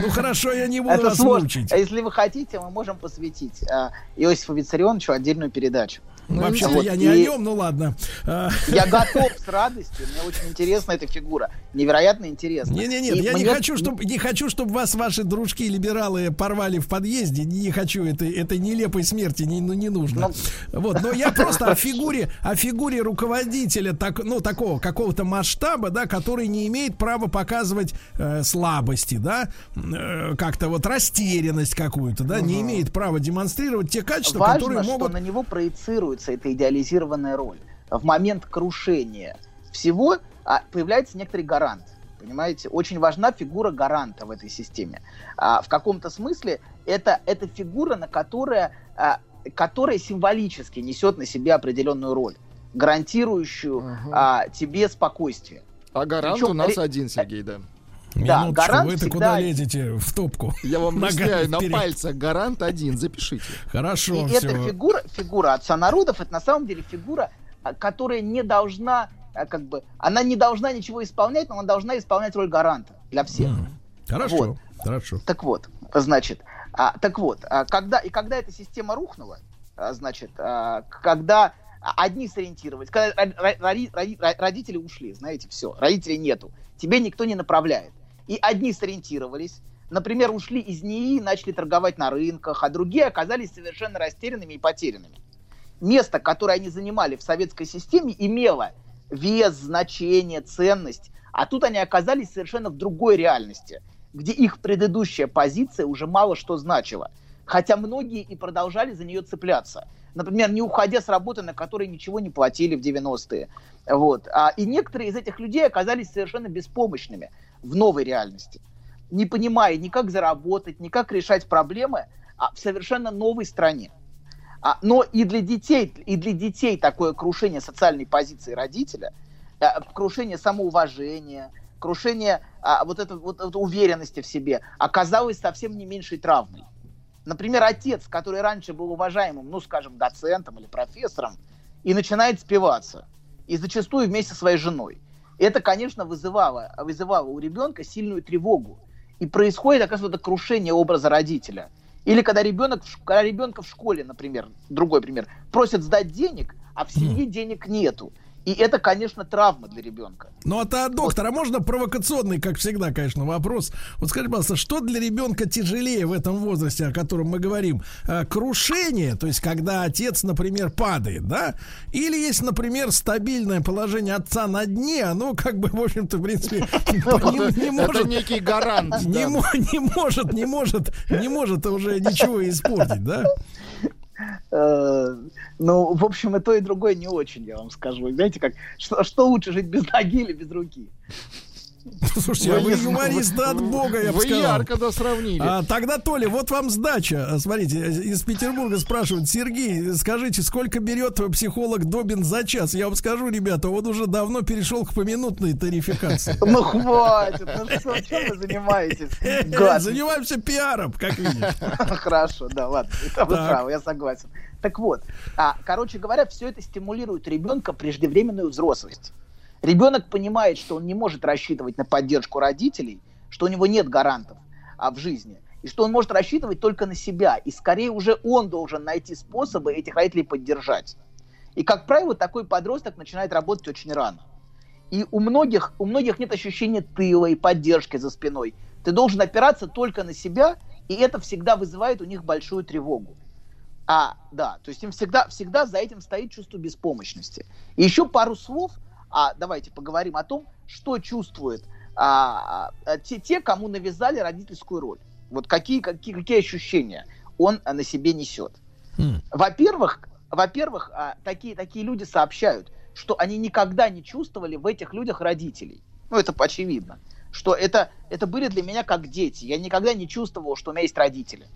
[SPEAKER 2] Ну хорошо, я не буду
[SPEAKER 3] Это
[SPEAKER 2] вас
[SPEAKER 3] сложно.
[SPEAKER 2] мучить.
[SPEAKER 3] А если вы хотите, мы можем посвятить а, Иосифу Виссарионовичу отдельную передачу.
[SPEAKER 2] Ну, Вообще-то
[SPEAKER 3] Вот,
[SPEAKER 2] я не
[SPEAKER 3] и-
[SPEAKER 2] о нем, ну ладно. А,
[SPEAKER 3] Я готов с радостью, мне очень интересна эта фигура. Невероятно интересно.
[SPEAKER 2] Не-не-нет,
[SPEAKER 3] И
[SPEAKER 2] я не
[SPEAKER 3] мне-
[SPEAKER 2] хочу, чтобы не хочу, чтобы вас ваши дружки-либералы порвали в подъезде. Не хочу этой, этой нелепой смерти, не, ну, не нужно. Вот, но я просто о фигуре, о фигуре руководителя, так, ну, такого какого-то масштаба, да, который не имеет права показывать э, слабости, да, э, как-то вот растерянность какую-то, да, не имеет права демонстрировать те качества,
[SPEAKER 3] Важно,
[SPEAKER 2] которые
[SPEAKER 3] что
[SPEAKER 2] могут.
[SPEAKER 3] на него проецируется эта идеализированная роль. В момент крушения всего а, появляется некоторый гарант. Понимаете, очень важна фигура гаранта в этой системе. А, в каком-то смысле это, это фигура, на которая, а, которая символически несет на себе определенную роль, гарантирующую
[SPEAKER 4] Ага.
[SPEAKER 3] а, тебе спокойствие.
[SPEAKER 4] А гарант
[SPEAKER 3] Причем
[SPEAKER 4] у нас один, Сергей, да.
[SPEAKER 3] Да,
[SPEAKER 2] Минуточку,
[SPEAKER 3] гарант
[SPEAKER 2] вы-то
[SPEAKER 3] всегда-
[SPEAKER 2] куда лезете в топку?
[SPEAKER 4] Я вам *laughs* объясняю, на пальцах гарант один, запишите.
[SPEAKER 2] Хорошо,
[SPEAKER 3] И
[SPEAKER 2] все.
[SPEAKER 3] эта фигура, фигура отца народов, это на самом деле фигура, а, которая не должна, а, как бы, она не должна ничего исполнять, но она должна исполнять роль гаранта для всех.
[SPEAKER 2] Хорошо,
[SPEAKER 3] Вот.
[SPEAKER 2] хорошо.
[SPEAKER 3] Так вот, значит, а, так вот, а, когда и когда эта система рухнула, а, значит, а, когда одни сориентировались, когда ро- ро- роди- роди- ро- родители ушли, знаете, все, родителей нету, тебе никто не направляет. И одни сориентировались, например, ушли из НИИ начали торговать на рынках, а другие оказались совершенно растерянными и потерянными. Место, которое они занимали в советской системе, имело вес, значение, ценность, а тут они оказались совершенно в другой реальности, где их предыдущая позиция уже мало что значила. Хотя многие и продолжали за нее цепляться. Например, не уходя с работы, на которой ничего не платили в 90-е. Вот. А, и некоторые из этих людей оказались совершенно беспомощными в новой реальности. Не понимая ни как заработать, ни как решать проблемы а в совершенно новой стране. А, но и для детей, и для детей такое крушение социальной позиции родителя, а, крушение самоуважения, крушение а, вот, этой, вот этой уверенности в себе оказалось совсем не меньшей травмой. Например, отец, который раньше был уважаемым, ну, скажем, доцентом или профессором, и начинает спиваться. И зачастую вместе со своей женой. Это, конечно, вызывало, вызывало у ребенка сильную тревогу. И происходит, оказывается, это крушение образа родителя. Или когда, ребенок, когда ребенка в школе, например, другой пример, просят сдать денег, а в семье денег нету. И это, конечно, травма для ребенка.
[SPEAKER 2] Ну, а та, доктор, а можно провокационный, как всегда, конечно, вопрос? Вот скажите, пожалуйста, что для ребенка тяжелее в этом возрасте, о котором мы говорим? Э, Крушение, то есть когда отец, например, падает, да? Или есть, например, стабильное положение отца на дне, оно как бы, в общем-то, в принципе, не, может...
[SPEAKER 4] некий гарант.
[SPEAKER 2] Не может, не может, не может уже ничего испортить, да?
[SPEAKER 3] Э, Ну, в общем, и то, и другое не очень, я вам скажу. Знаете, как, что, что лучше жить без ноги или без руки?
[SPEAKER 2] Слушайте, а вы юморист от бога, я бы
[SPEAKER 4] Вы
[SPEAKER 2] сказал.
[SPEAKER 4] ярко да сравнили.
[SPEAKER 2] А, тогда, Толя, вот вам сдача. А, Смотрите, из Петербурга спрашивают, Сергей, скажите, сколько берет психолог Добин за час? Я вам скажу, ребята, он уже давно перешел к поминутной тарификации. *laughs*
[SPEAKER 3] Ну, хватит, ну что, чем вы занимаетесь? *laughs*
[SPEAKER 2] Занимаемся пиаром, как видишь. *laughs*
[SPEAKER 3] Хорошо, да, ладно, это вы правы, я согласен. Так вот, а, короче говоря, все это стимулирует ребенка преждевременную взрослость. Ребенок понимает, что он не может рассчитывать на поддержку родителей, что у него нет гарантов а, в жизни, и что он может рассчитывать только на себя, и скорее уже он должен найти способы этих родителей поддержать. И, как правило, такой подросток начинает работать очень рано. И у многих, у многих нет ощущения тыла и поддержки за спиной. Ты должен опираться только на себя, и это всегда вызывает у них большую тревогу. А, да, то есть им всегда, всегда за этим стоит чувство беспомощности. И еще пару слов, а, давайте поговорим о том, что чувствуют а, а, те, те, кому навязали родительскую роль. Вот какие, какие, какие ощущения он а, на себе несет.
[SPEAKER 2] М.
[SPEAKER 3] Во-первых, во-первых, а, такие, такие люди сообщают, что они никогда не чувствовали в этих людях родителей. Ну, это очевидно. Что это, это были для меня как дети. Я никогда не чувствовал, что у меня есть родители.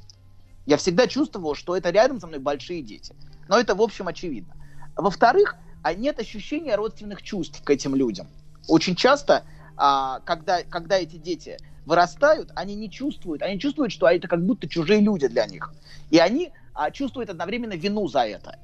[SPEAKER 3] Я всегда чувствовал, что это рядом со мной большие дети. Но это, в общем, очевидно. Во-вторых, а нет ощущения родственных чувств к этим людям. Очень часто, а, когда, когда эти дети вырастают, они не чувствуют, они чувствуют, что это как будто чужие люди для них. И они а, чувствуют одновременно вину за это.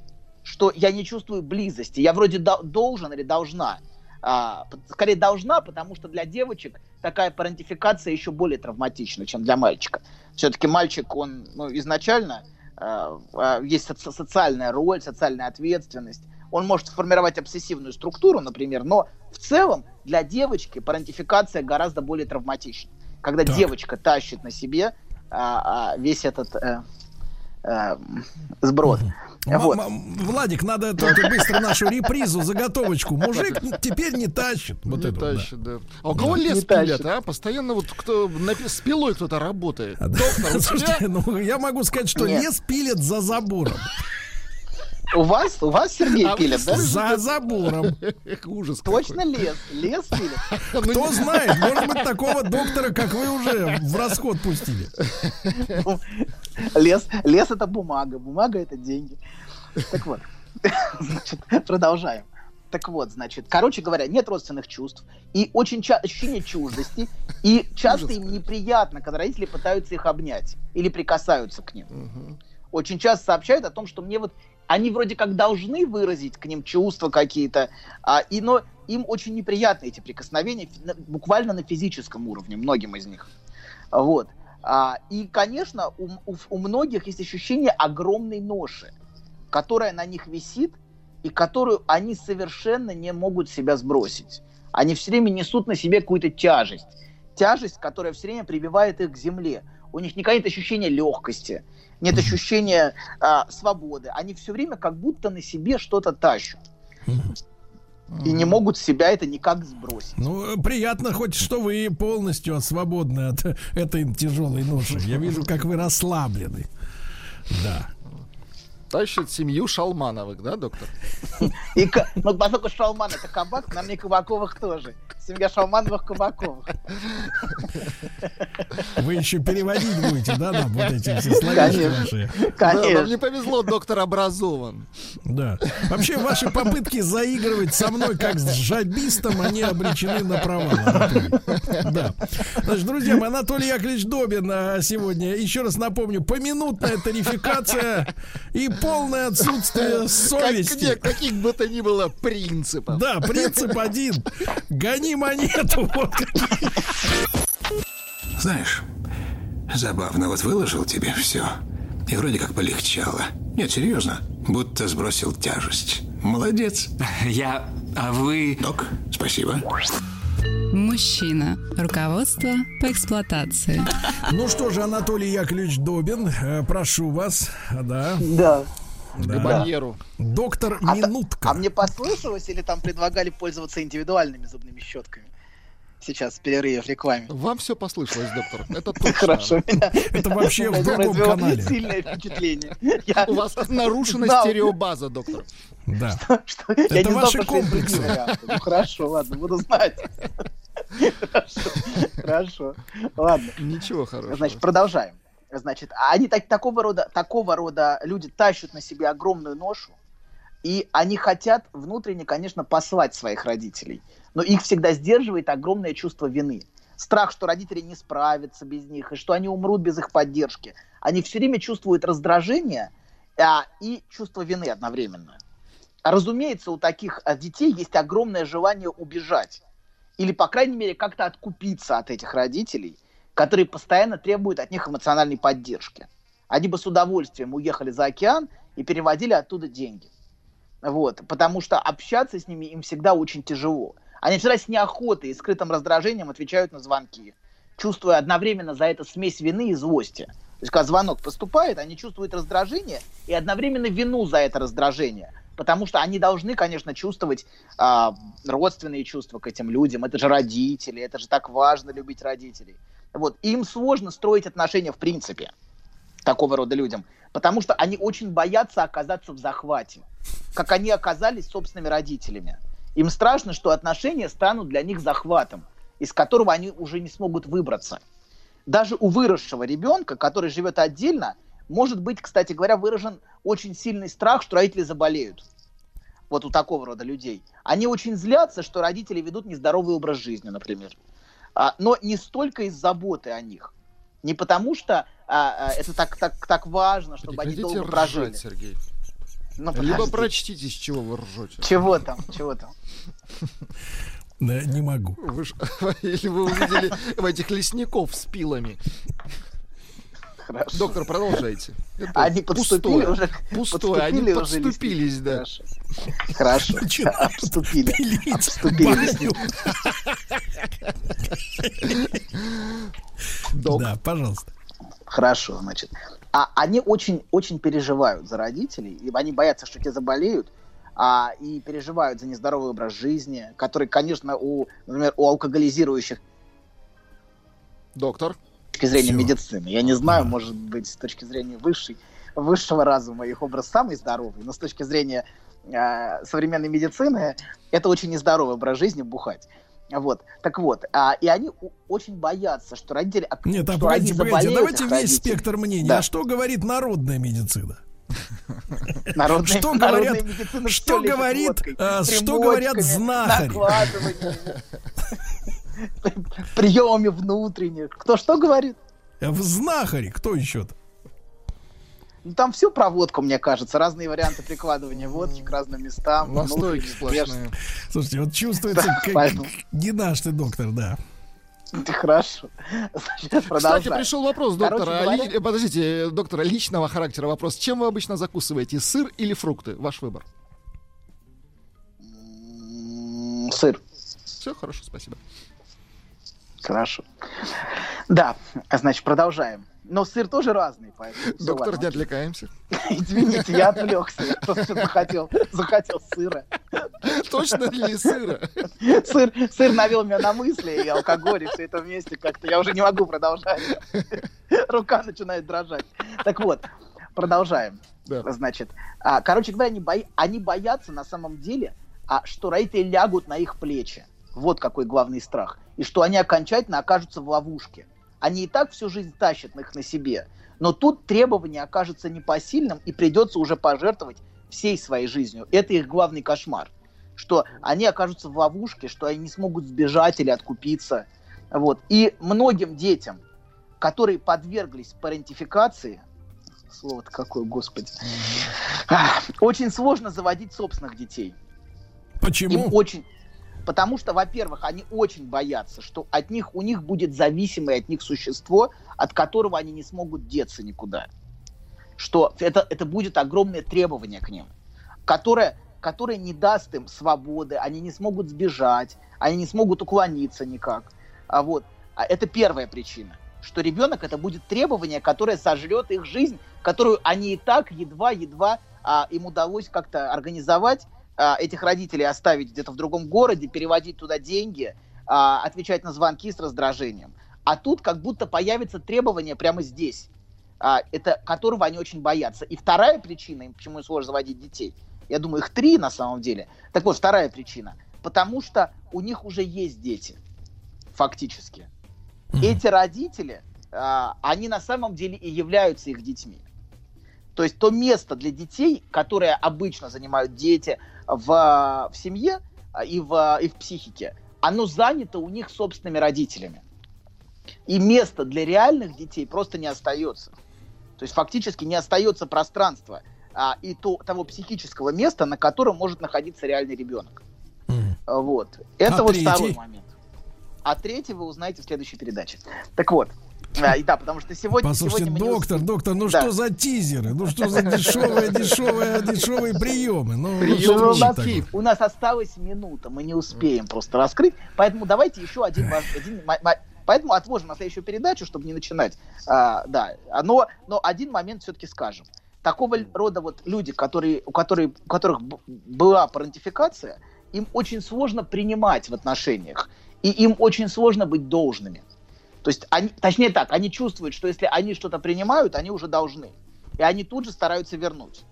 [SPEAKER 3] Что я не чувствую близости, я вроде до- должен или должна. А, скорее должна, потому что для девочек такая парентификация еще более травматична, чем для мальчика. Все-таки мальчик, он ну, изначально а, а, есть соци- социальная роль, социальная ответственность. Он может формировать обсессивную структуру, например, но в целом для девочки парентификация гораздо более травматична. Когда
[SPEAKER 2] Так.
[SPEAKER 3] девочка тащит на себе а, а, весь этот э, э, сброд. Вот.
[SPEAKER 2] М- м- Владик, надо тут быстро нашу репризу, заготовочку. Мужик теперь не тащит. Вот
[SPEAKER 4] не
[SPEAKER 2] это вот, да.
[SPEAKER 4] тащит, да. А у кого лес
[SPEAKER 3] Не
[SPEAKER 4] пилят,
[SPEAKER 3] тащит.
[SPEAKER 4] а? Постоянно вот кто на с пилой кто-то работает.
[SPEAKER 2] А, да.
[SPEAKER 4] Доктор, тебя
[SPEAKER 2] Слушайте, ну я могу сказать, что
[SPEAKER 3] Нет.
[SPEAKER 2] лес пилят за забором.
[SPEAKER 3] У вас, у вас Сергей
[SPEAKER 4] А вы
[SPEAKER 3] пилит, да?
[SPEAKER 2] За забором. *laughs*
[SPEAKER 4] Ужас
[SPEAKER 3] Точно лес, лес пилит.
[SPEAKER 4] какой. *laughs*
[SPEAKER 2] Кто знает, может быть, такого доктора, как вы, уже в расход пустили.
[SPEAKER 3] Лес, лес это бумага, бумага это деньги. Так вот, *laughs* значит, продолжаем. Так вот, значит, короче говоря, нет родственных чувств и очень часто ощущение чуждости, и часто им неприятно, когда родители пытаются их обнять или прикасаются к ним. Очень часто сообщают о том, что мне вот они вроде как должны выразить к ним чувства какие-то, а, и, но им очень неприятны эти прикосновения буквально на физическом уровне, многим из них. Вот. А, и, конечно, у, у- у многих есть ощущение огромной ноши, которая на них висит, и которую они совершенно не могут себя сбросить. Они все время несут на себе какую-то тяжесть. Тяжесть, которая все время прибивает их к земле. У них никогда нет ощущения легкости, нет ощущения а, свободы. Они все время как будто на себе что-то тащат. И не могут себя это никак сбросить.
[SPEAKER 2] Ну, приятно хоть, что вы полностью свободны от этой тяжелой ноши. Я вижу, как вы расслаблены. Да.
[SPEAKER 4] Тащит семью Шалмановых, да, доктор?
[SPEAKER 3] И, ну, поскольку Шалман это кабак, нам не Кабаковых тоже. Семья Шалмановых Кабаковых.
[SPEAKER 2] Вы еще переводить будете, да, нам вот эти все словечки
[SPEAKER 3] Конечно.
[SPEAKER 2] ваши.
[SPEAKER 4] Да, вам
[SPEAKER 3] Конечно.
[SPEAKER 4] не повезло, доктор образован.
[SPEAKER 2] Да. Вообще, ваши попытки заигрывать со мной как с жабистом, они обречены на провал. Анатолий. Да. Значит, друзья мои, Анатолий Яковлевич Добин а, сегодня, еще раз напомню, поминутная тарификация и полное отсутствие
[SPEAKER 4] Как,
[SPEAKER 2] совести.
[SPEAKER 4] нет, каких бы то ни было принципов.
[SPEAKER 2] Да, принцип один. Гони монету. Вот.
[SPEAKER 6] Знаешь, забавно, вот выложил тебе все. И вроде как полегчало. Нет, серьезно, будто сбросил тяжесть. Молодец.
[SPEAKER 5] Я... А вы...
[SPEAKER 6] Док, спасибо.
[SPEAKER 1] Мужчина. Руководство по эксплуатации.
[SPEAKER 2] Ну что же, Анатолий Яковлевич Добин, э, прошу вас. Да.
[SPEAKER 3] Да.
[SPEAKER 2] Да.
[SPEAKER 4] барьеру.
[SPEAKER 2] Доктор
[SPEAKER 3] А,
[SPEAKER 2] Минутка.
[SPEAKER 3] а мне послышалось или там предлагали пользоваться индивидуальными зубными щетками? Сейчас в перерыве в рекламе.
[SPEAKER 4] Вам все послышалось, доктор. Это *laughs* точно.
[SPEAKER 3] Хорошо,
[SPEAKER 2] Это вообще в другом канале.
[SPEAKER 3] сильное впечатление. *laughs*
[SPEAKER 4] У вас нарушена
[SPEAKER 3] Да.
[SPEAKER 4] стереобаза, доктор.
[SPEAKER 2] Да. Это ваши комплексы.
[SPEAKER 3] Ну хорошо, ладно, буду знать. *laughs* Хорошо, хорошо. Ладно.
[SPEAKER 4] Ничего хорошего.
[SPEAKER 3] Значит, продолжаем. Значит, они так, такого, рода, такого рода люди тащат на себе огромную ношу, и они хотят внутренне, конечно, послать своих родителей. Но их всегда сдерживает огромное чувство вины. Страх, что родители не справятся без них, и что они умрут без их поддержки. Они все время чувствуют раздражение а, и чувство вины одновременно. А, Разумеется, у таких а, детей есть огромное желание убежать. Или, по крайней мере, как-то откупиться от этих родителей, которые постоянно требуют от них эмоциональной поддержки. Они бы с удовольствием уехали за океан и переводили оттуда деньги. Вот, потому что общаться с ними им всегда очень тяжело. Они всегда с неохотой и скрытым раздражением отвечают на звонки, чувствуя одновременно за это смесь вины и злости. То есть, когда звонок поступает, они чувствуют раздражение и одновременно вину за это раздражение. Потому что они должны, конечно, чувствовать а, родственные чувства к этим людям. Это же родители, это же так важно любить родителей. Вот. Им сложно строить отношения в принципе такого рода людям, потому что они очень боятся оказаться в захвате, как они оказались собственными родителями. Им страшно, что отношения станут для них захватом, из которого они уже не смогут выбраться. Даже у выросшего ребенка, который живет отдельно, может быть, кстати говоря, выражен очень сильный страх, что родители заболеют. Вот у такого рода людей. Они очень злятся, что родители ведут нездоровый образ жизни, например. А, но не столько из заботы о них. Не потому что а, а, это так, так, так важно, чтобы они долго прожили.
[SPEAKER 4] ржать, Сергей.
[SPEAKER 3] Ну,
[SPEAKER 4] Либо прочтите, с чего вы ржете.
[SPEAKER 3] Чего там, чего там?
[SPEAKER 2] Да, не могу.
[SPEAKER 4] Вы ж- *laughs* Или вы увидели в этих лесников с пилами.
[SPEAKER 3] Хорошо.
[SPEAKER 4] Доктор, продолжайте. Это
[SPEAKER 3] Они подступили уже.
[SPEAKER 4] Пустое, они
[SPEAKER 3] уже
[SPEAKER 4] подступились, да.
[SPEAKER 3] Хорошо. Хорошо. Обступили. Обступили.
[SPEAKER 4] Док.
[SPEAKER 2] Да, пожалуйста.
[SPEAKER 3] Хорошо, значит. А они очень, очень переживают за родителей, и они боятся, что те заболеют, а, и переживают за нездоровый образ жизни, который, конечно, у, например, у алкоголизирующих
[SPEAKER 4] Доктор.
[SPEAKER 3] Точки зрения
[SPEAKER 2] Всё.
[SPEAKER 3] медицины. Я не знаю,
[SPEAKER 2] Да.
[SPEAKER 3] может быть, с точки зрения высшей. высшего разума, их образ самый здоровый, но с точки зрения э, современной медицины это очень нездоровый образ жизни бухать. Вот, так вот, а, и они очень боятся, что родители...
[SPEAKER 2] Нет, а
[SPEAKER 3] что
[SPEAKER 2] погодите, погодите, давайте весь
[SPEAKER 3] родители.
[SPEAKER 2] спектр мнений.
[SPEAKER 3] Да.
[SPEAKER 2] А что говорит народная медицина?
[SPEAKER 3] Народная-
[SPEAKER 2] Что говорят- что говорит,
[SPEAKER 3] водкой,
[SPEAKER 2] а, что говорят знахари? *laughs*
[SPEAKER 3] приемами внутренних. Кто что говорит?
[SPEAKER 2] В знахаре, кто еще-то?
[SPEAKER 3] Ну, там все про водку, мне кажется. Разные варианты прикладывания водки к разным местам.
[SPEAKER 4] Настойки сплошные.
[SPEAKER 2] Слушайте, вот чувствуется,
[SPEAKER 3] Да,
[SPEAKER 2] как
[SPEAKER 3] поэтому.
[SPEAKER 2] не наш ты доктор, да.
[SPEAKER 3] внешних. Хорошо. Значит,
[SPEAKER 4] Кстати, пришел вопрос,
[SPEAKER 3] Короче
[SPEAKER 4] доктора.
[SPEAKER 3] говоря-
[SPEAKER 4] Подождите, доктора, личного характера вопрос. Чем вы обычно закусываете? Сыр или фрукты? Ваш выбор.
[SPEAKER 3] Сыр.
[SPEAKER 4] Все хорошо, спасибо.
[SPEAKER 3] Хорошо. Да, значит, продолжаем. Но сыр тоже разный, поэтому...
[SPEAKER 4] Доктор, не отвлекаемся.
[SPEAKER 3] Извините, я отвлекся. Я просто захотел, захотел сыра.
[SPEAKER 4] Точно ли сыра?
[SPEAKER 3] Сыр, сыр навел меня на мысли, и алкоголь, и все это вместе как-то. Я уже не могу продолжать. Рука начинает дрожать. Так вот, продолжаем.
[SPEAKER 4] Да.
[SPEAKER 3] Значит, а, короче говоря, они, бои- они боятся на самом деле, а, что родители лягут на их плечи. Вот какой главный страх. И что они окончательно окажутся в ловушке. Они и так всю жизнь тащат их на себе. Но тут требование окажется непосильным, и придется уже пожертвовать всей своей жизнью. Это их главный кошмар. Что они окажутся в ловушке, что они не смогут сбежать или откупиться. Вот. И многим детям, которые подверглись парентификации, слово-то какое, господи, очень сложно заводить собственных детей. Им
[SPEAKER 2] Почему?
[SPEAKER 3] очень... Потому что, во-первых, они очень боятся, что от них, у них будет зависимое от них существо, от которого они не смогут деться никуда. Что это, это будет огромное требование к ним, которое, которое не даст им свободы, они не смогут сбежать, они не смогут уклониться никак. А вот, а это первая причина, что ребенок это будет требование, которое сожрет их жизнь, которую они и так едва-едва а, им удалось как-то организовать, этих родителей оставить где-то в другом городе, переводить туда деньги, а, отвечать на звонки с раздражением. А тут как будто появится требование прямо здесь, а, это которого они очень боятся. И вторая причина, им почему сложно заводить детей, я думаю, их три на самом деле. Так вот, вторая причина, потому что у них уже есть дети, фактически. Эти родители, а, они на самом деле и являются их детьми. То есть то место для детей, которое обычно занимают дети в, в семье а, и в, и в психике, оно занято у них собственными родителями. И места для реальных детей просто не остается. То есть фактически не остается пространства а, и то, того психического места, на котором может находиться реальный ребенок. А, Вот. Это
[SPEAKER 2] А
[SPEAKER 3] вот
[SPEAKER 2] третий?
[SPEAKER 3] второй момент. А третий вы узнаете в следующей передаче. Так вот. А, и да, потому что сегодня...
[SPEAKER 2] Послушайте,
[SPEAKER 3] сегодня мы не
[SPEAKER 2] доктор, доктор, ну
[SPEAKER 3] Да.
[SPEAKER 2] что за тизеры? Ну что за дешевые, дешевые, дешевые приемы? Ну,
[SPEAKER 4] Приемы
[SPEAKER 3] Ну, у, нас, у нас осталась минута, мы не успеем просто раскрыть. Поэтому давайте еще один, один Поэтому отложим на следующую передачу, чтобы не начинать. А, да, А, но, но один момент все-таки скажем. Такого рода вот люди, которые, у, которые, у которых была парентификация, им очень сложно принимать в отношениях. И им очень сложно быть должными. То есть, они, точнее так, они чувствуют, что если они что-то принимают, они уже должны. И они тут же стараются вернуть.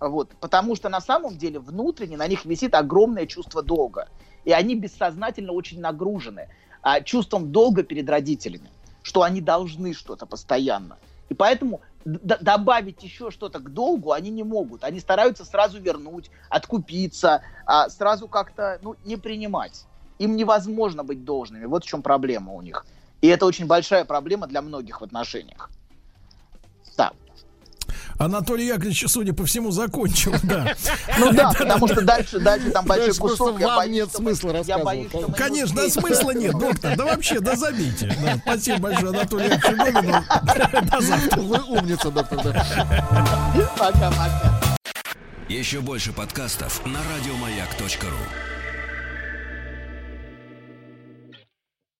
[SPEAKER 3] Вот, потому что на самом деле внутренне на них висит огромное чувство долга. И они бессознательно очень нагружены а, чувством долга перед родителями, что они должны что-то постоянно. И поэтому добавить еще что-то к долгу они не могут. Они стараются сразу вернуть, откупиться, а, сразу как-то ну, не принимать. Им невозможно быть должными. Вот в чем проблема у них. И это очень большая проблема для многих в отношениях. Да.
[SPEAKER 2] Анатолий Яковлевич, судя по всему, закончил, да. *laughs*
[SPEAKER 3] Ну да, *laughs* потому что дальше, дальше там большой кусок.
[SPEAKER 4] вам нет смысла рассказывать.
[SPEAKER 2] Конечно, смысла нет, доктор. Да вообще, да забейте. Спасибо большое, Анатолий Яковлевич Гомину. *laughs* До завтра.
[SPEAKER 4] Вы умница, доктор. да.
[SPEAKER 3] Пока-пока.
[SPEAKER 7] Еще больше подкастов на радиомаяк.ру.